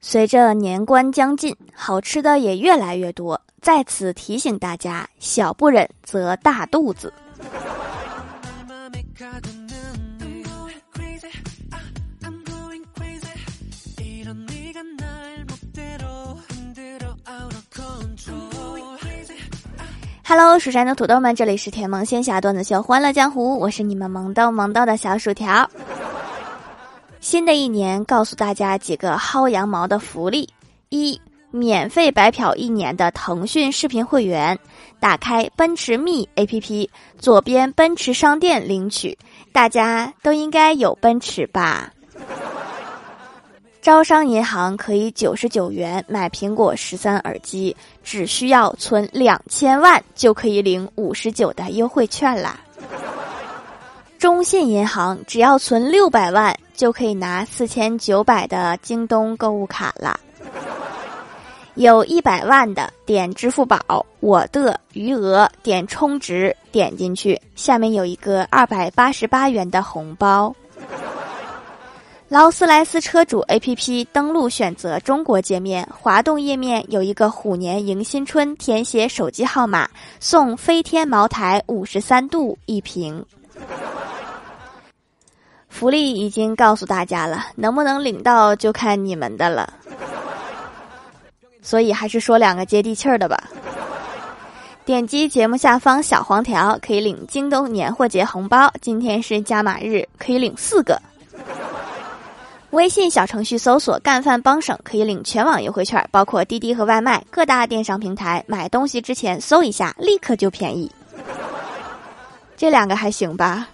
随着年关将近，好吃的也越来越多。在此提醒大家：小不忍则大肚子。Hello，蜀山的土豆们，这里是甜萌仙侠段子秀《欢乐江湖》，我是你们萌逗萌逗的小薯条。新的一年，告诉大家几个薅羊毛的福利：一、免费白嫖一年的腾讯视频会员，打开奔驰 me APP，左边奔驰商店领取。大家都应该有奔驰吧？招商银行可以九十九元买苹果十三耳机，只需要存两千万就可以领五十九的优惠券啦。中信银行只要存六百万就可以拿四千九百的京东购物卡了。有一百万的点支付宝，我的余额点充值，点进去，下面有一个二百八十八元的红包。劳斯莱斯车主 APP 登录，选择中国界面，滑动页面有一个虎年迎新春，填写手机号码送飞天茅台五十三度一瓶。福利已经告诉大家了，能不能领到就看你们的了。所以还是说两个接地气儿的吧。点击节目下方小黄条可以领京东年货节红包，今天是加码日，可以领四个。微信小程序搜索“干饭帮省”，可以领全网优惠券，包括滴滴和外卖各大电商平台。买东西之前搜一下，立刻就便宜。这两个还行吧？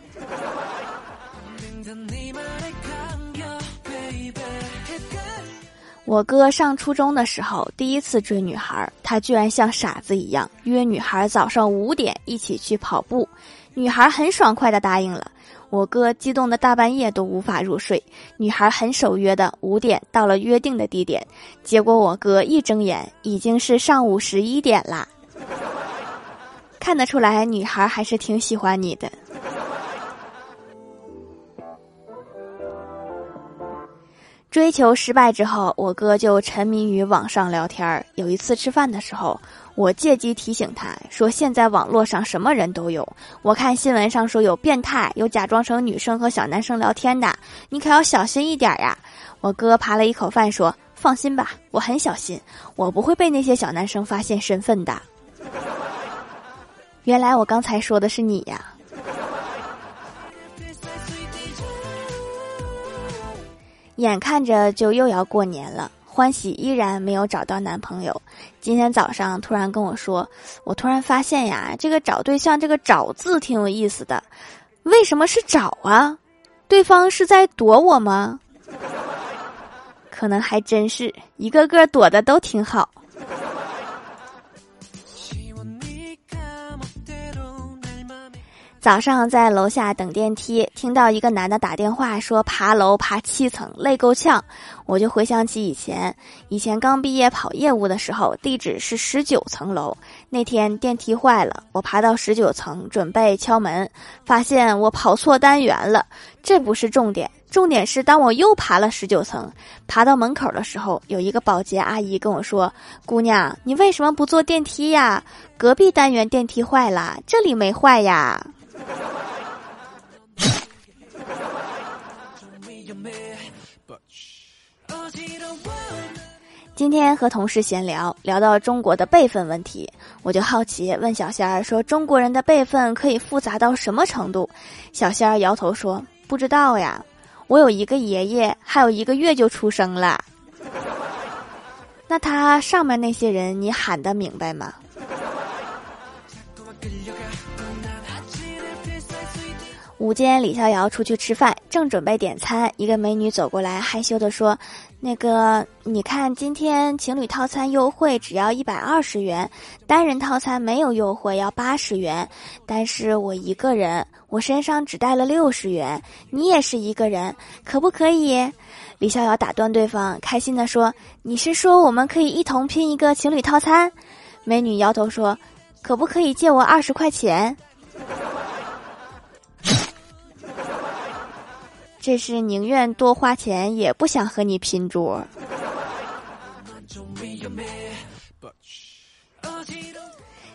我哥上初中的时候第一次追女孩，他居然像傻子一样约女孩早上五点一起去跑步，女孩很爽快的答应了。我哥激动的大半夜都无法入睡，女孩很守约的五点到了约定的地点，结果我哥一睁眼已经是上午十一点啦。看得出来，女孩还是挺喜欢你的。追求失败之后，我哥就沉迷于网上聊天。有一次吃饭的时候。我借机提醒他说：“现在网络上什么人都有，我看新闻上说有变态，有假装成女生和小男生聊天的，你可要小心一点呀。”我哥扒了一口饭说：“放心吧，我很小心，我不会被那些小男生发现身份的。”原来我刚才说的是你呀！眼看着就又要过年了。欢喜依然没有找到男朋友，今天早上突然跟我说：“我突然发现呀，这个找对象这个找字挺有意思的，为什么是找啊？对方是在躲我吗？可能还真是一个个躲的都挺好。”早上在楼下等电梯，听到一个男的打电话说爬楼爬七层累够呛，我就回想起以前，以前刚毕业跑业务的时候，地址是十九层楼。那天电梯坏了，我爬到十九层准备敲门，发现我跑错单元了。这不是重点，重点是当我又爬了十九层，爬到门口的时候，有一个保洁阿姨跟我说：“姑娘，你为什么不坐电梯呀？隔壁单元电梯坏了，这里没坏呀。”今天和同事闲聊，聊到中国的辈分问题，我就好奇问小仙儿说：“中国人的辈分可以复杂到什么程度？”小仙儿摇头说：“不知道呀，我有一个爷爷，还有一个月就出生了。那他上面那些人，你喊得明白吗？”午间，李逍遥出去吃饭，正准备点餐，一个美女走过来，害羞的说：“那个，你看今天情侣套餐优惠只要一百二十元，单人套餐没有优惠，要八十元。但是我一个人，我身上只带了六十元，你也是一个人，可不可以？”李逍遥打断对方，开心的说：“你是说我们可以一同拼一个情侣套餐？”美女摇头说：“可不可以借我二十块钱？”这是宁愿多花钱也不想和你拼桌。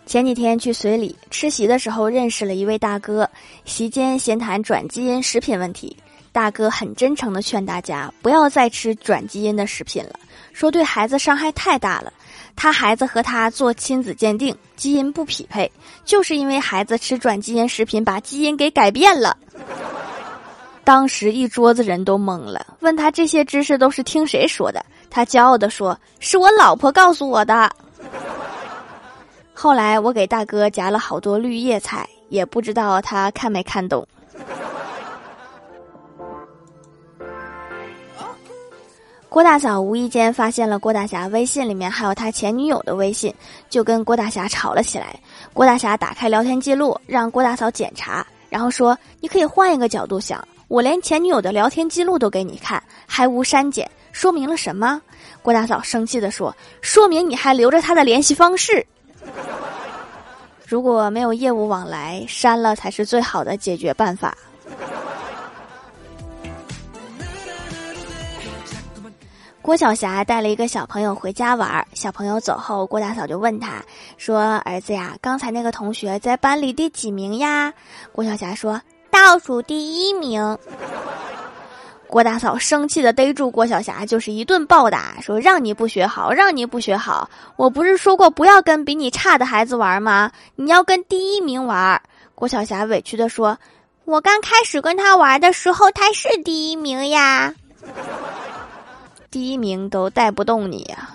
前几天去随礼吃席的时候，认识了一位大哥，席间闲谈转基因食品问题。大哥很真诚的劝大家不要再吃转基因的食品了，说对孩子伤害太大了。他孩子和他做亲子鉴定，基因不匹配，就是因为孩子吃转基因食品把基因给改变了。当时一桌子人都懵了，问他这些知识都是听谁说的？他骄傲的说：“是我老婆告诉我的。”后来我给大哥夹了好多绿叶菜，也不知道他看没看懂。郭大嫂无意间发现了郭大侠微信里面还有他前女友的微信，就跟郭大侠吵了起来。郭大侠打开聊天记录，让郭大嫂检查，然后说：“你可以换一个角度想，我连前女友的聊天记录都给你看，还无删减，说明了什么？”郭大嫂生气的说：“说明你还留着他的联系方式。”如果没有业务往来，删了才是最好的解决办法。郭晓霞带了一个小朋友回家玩，小朋友走后，郭大嫂就问他说：“儿子呀，刚才那个同学在班里第几名呀？”郭晓霞说：“倒数第一名。”郭大嫂生气的逮住郭晓霞，就是一顿暴打，说：“让你不学好，让你不学好！我不是说过不要跟比你差的孩子玩吗？你要跟第一名玩。”郭晓霞委屈的说：“我刚开始跟他玩的时候，他是第一名呀，第一名都带不动你呀。”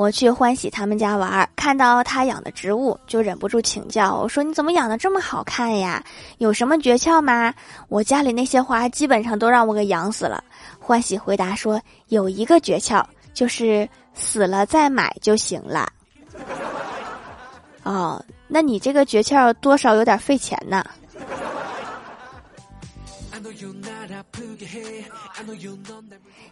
我去欢喜他们家玩，看到他养的植物，就忍不住请教我说：“你怎么养的这么好看呀？有什么诀窍吗？”我家里那些花基本上都让我给养死了。欢喜回答说：“有一个诀窍，就是死了再买就行了。”哦，那你这个诀窍多少有点费钱呢？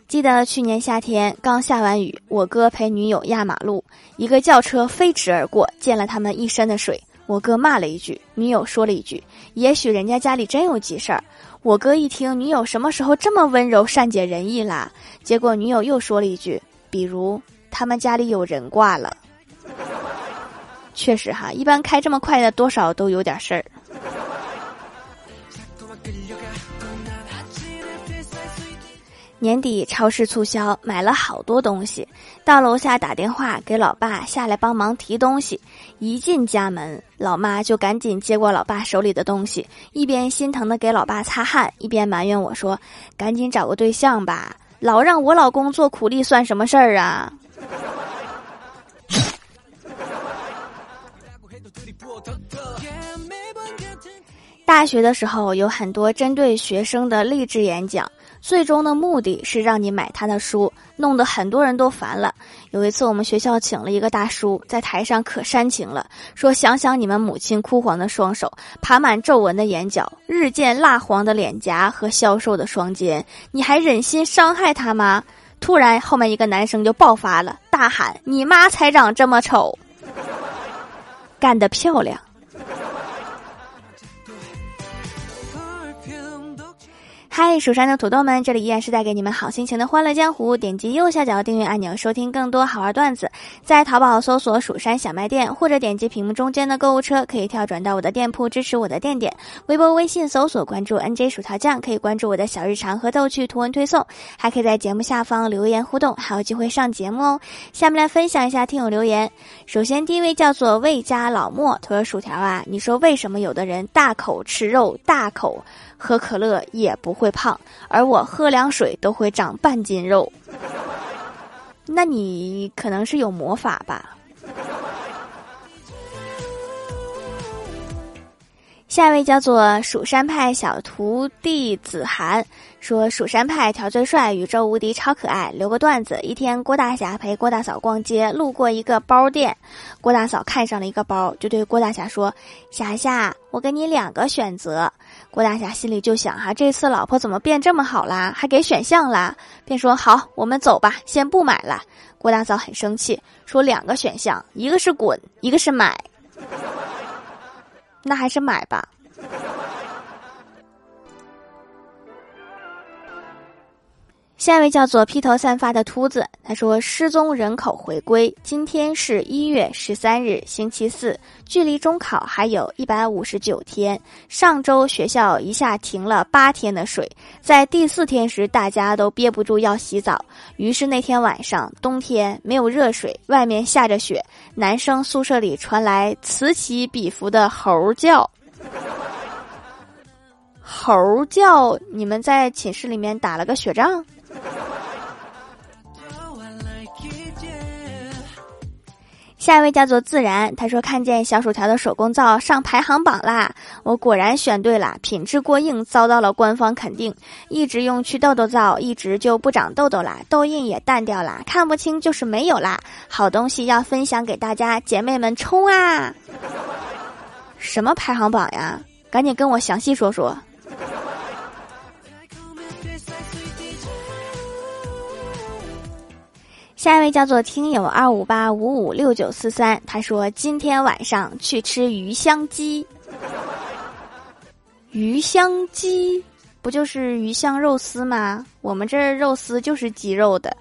记得去年夏天刚下完雨，我哥陪女友压马路，一个轿车飞驰而过，溅了他们一身的水。我哥骂了一句，女友说了一句：“也许人家家里真有急事儿。”我哥一听，女友什么时候这么温柔善解人意啦？结果女友又说了一句：“比如他们家里有人挂了。”确实哈，一般开这么快的，多少都有点事儿。年底超市促销，买了好多东西，到楼下打电话给老爸下来帮忙提东西。一进家门，老妈就赶紧接过老爸手里的东西，一边心疼的给老爸擦汗，一边埋怨我说：“赶紧找个对象吧，老让我老公做苦力算什么事儿啊？”大学的时候有很多针对学生的励志演讲。最终的目的是让你买他的书，弄得很多人都烦了。有一次，我们学校请了一个大叔，在台上可煽情了，说：“想想你们母亲枯黄的双手、爬满皱纹的眼角、日渐蜡黄的脸颊和消瘦的双肩，你还忍心伤害他吗？”突然，后面一个男生就爆发了，大喊：“你妈才长这么丑！”干得漂亮！嗨，蜀山的土豆们，这里依然是带给你们好心情的欢乐江湖。点击右下角订阅按钮，收听更多好玩段子。在淘宝搜索“蜀山小卖店”，或者点击屏幕中间的购物车，可以跳转到我的店铺，支持我的店点。微博、微信搜索关注 “nj 薯条酱”，可以关注我的小日常和逗趣图文推送，还可以在节目下方留言互动，还有机会上节目哦。下面来分享一下听友留言。首先，第一位叫做魏家老莫，他说：“薯条啊，你说为什么有的人大口吃肉，大口？”喝可乐也不会胖，而我喝凉水都会长半斤肉。那你可能是有魔法吧？下一位叫做蜀山派小徒弟子涵说：“蜀山派条最帅，宇宙无敌，超可爱。”留个段子：一天，郭大侠陪郭大嫂逛街，路过一个包店，郭大嫂看上了一个包，就对郭大侠说：“侠侠，我给你两个选择。”郭大侠心里就想：哈，这次老婆怎么变这么好啦？还给选项啦？便说：“好，我们走吧，先不买了。”郭大嫂很生气，说：“两个选项，一个是滚，一个是买。”那还是买吧。下一位叫做披头散发的秃子，他说失踪人口回归，今天是一月十三日，星期四，距离中考还有一百五十九天。上周学校一下停了八天的水，在第四天时，大家都憋不住要洗澡，于是那天晚上，冬天没有热水，外面下着雪，男生宿舍里传来此起彼伏的猴叫。猴叫，你们在寝室里面打了个雪仗？下一位叫做自然，他说看见小薯条的手工皂上排行榜啦，我果然选对了，品质过硬，遭到了官方肯定。一直用祛痘痘皂，一直就不长痘痘啦，痘印也淡掉啦，看不清就是没有啦。好东西要分享给大家，姐妹们冲啊！什么排行榜呀？赶紧跟我详细说说。下一位叫做听友二五八五五六九四三，他说今天晚上去吃鱼香鸡。鱼香鸡不就是鱼香肉丝吗？我们这儿肉丝就是鸡肉的。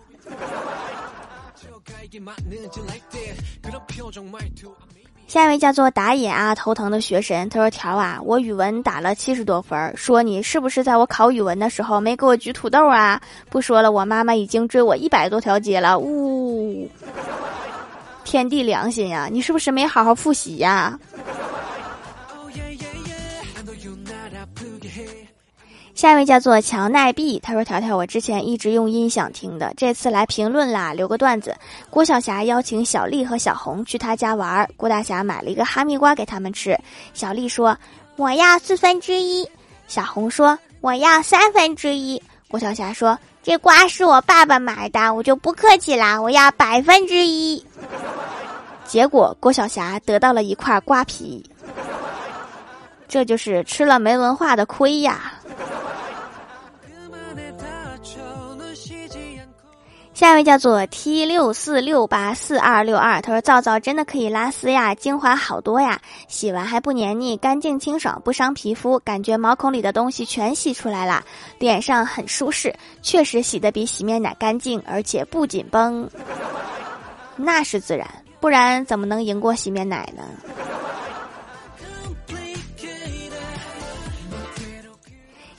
下一位叫做打野啊，头疼的学神，他说：“条啊，我语文打了七十多分，说你是不是在我考语文的时候没给我举土豆啊？不说了，我妈妈已经追我一百多条街了。呜，天地良心呀，你是不是没好好复习呀？”下一位叫做乔奈碧，他说：“条条，我之前一直用音响听的，这次来评论啦，留个段子。郭晓霞邀请小丽和小红去他家玩，郭大侠买了一个哈密瓜给他们吃。小丽说：我要四分之一。小红说：我要三分之一。郭晓霞说：这瓜是我爸爸买的，我就不客气啦，我要百分之一。结果郭晓霞得到了一块瓜皮，这就是吃了没文化的亏呀。”下一位叫做 T 六四六八四二六二，他说：“皂皂真的可以拉丝呀，精华好多呀，洗完还不黏腻，干净清爽，不伤皮肤，感觉毛孔里的东西全洗出来了，脸上很舒适，确实洗的比洗面奶干净，而且不紧绷。那是自然，不然怎么能赢过洗面奶呢？”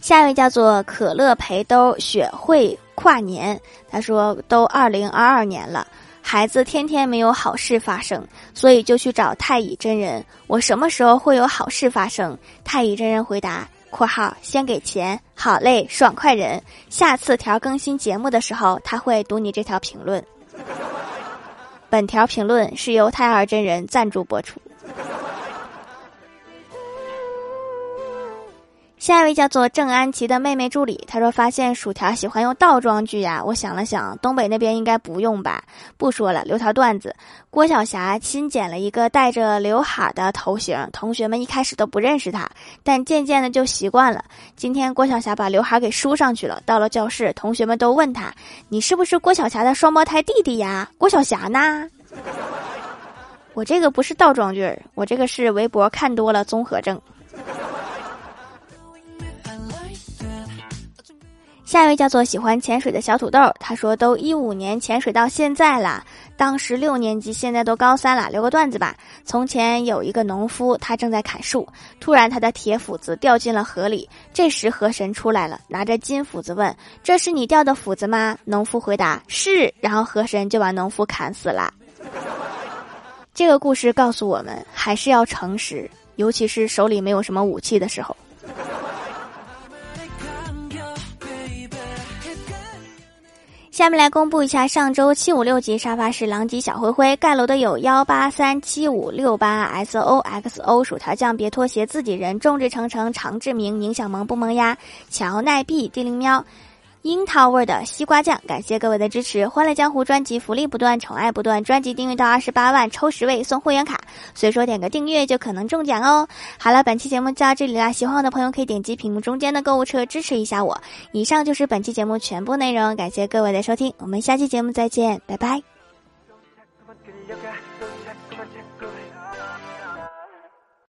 下一位叫做可乐陪兜雪慧。跨年，他说都二零二二年了，孩子天天没有好事发生，所以就去找太乙真人。我什么时候会有好事发生？太乙真人回答：（括号先给钱，好嘞，爽快人。下次条更新节目的时候，他会读你这条评论。本条评论是由太二真人赞助播出。下一位叫做郑安琪的妹妹助理，她说发现薯条喜欢用倒装句呀。我想了想，东北那边应该不用吧。不说了，留条段子。郭晓霞新剪了一个带着刘海的头型，同学们一开始都不认识她，但渐渐的就习惯了。今天郭晓霞把刘海给梳上去了，到了教室，同学们都问她：“你是不是郭晓霞的双胞胎弟弟呀？”郭晓霞呢？我这个不是倒装句，我这个是微博看多了综合症。下一位叫做喜欢潜水的小土豆，他说都一五年潜水到现在了，当时六年级，现在都高三了。留个段子吧。从前有一个农夫，他正在砍树，突然他的铁斧子掉进了河里。这时河神出来了，拿着金斧子问：“这是你掉的斧子吗？”农夫回答：“是。”然后河神就把农夫砍死了。这个故事告诉我们，还是要诚实，尤其是手里没有什么武器的时候。下面来公布一下上周七五六级沙发是狼藉小灰灰盖楼的有幺八三七五六八 S O X O 薯条酱别拖鞋自己人众志成城常志明宁小萌不萌呀乔奈碧地灵喵。樱桃味的西瓜酱，感谢各位的支持！欢乐江湖专辑福利不断，宠爱不断，专辑订阅到二十八万抽十位送会员卡，随说点个订阅就可能中奖哦！好了，本期节目就到这里啦，喜欢我的朋友可以点击屏幕中间的购物车支持一下我。以上就是本期节目全部内容，感谢各位的收听，我们下期节目再见，拜拜。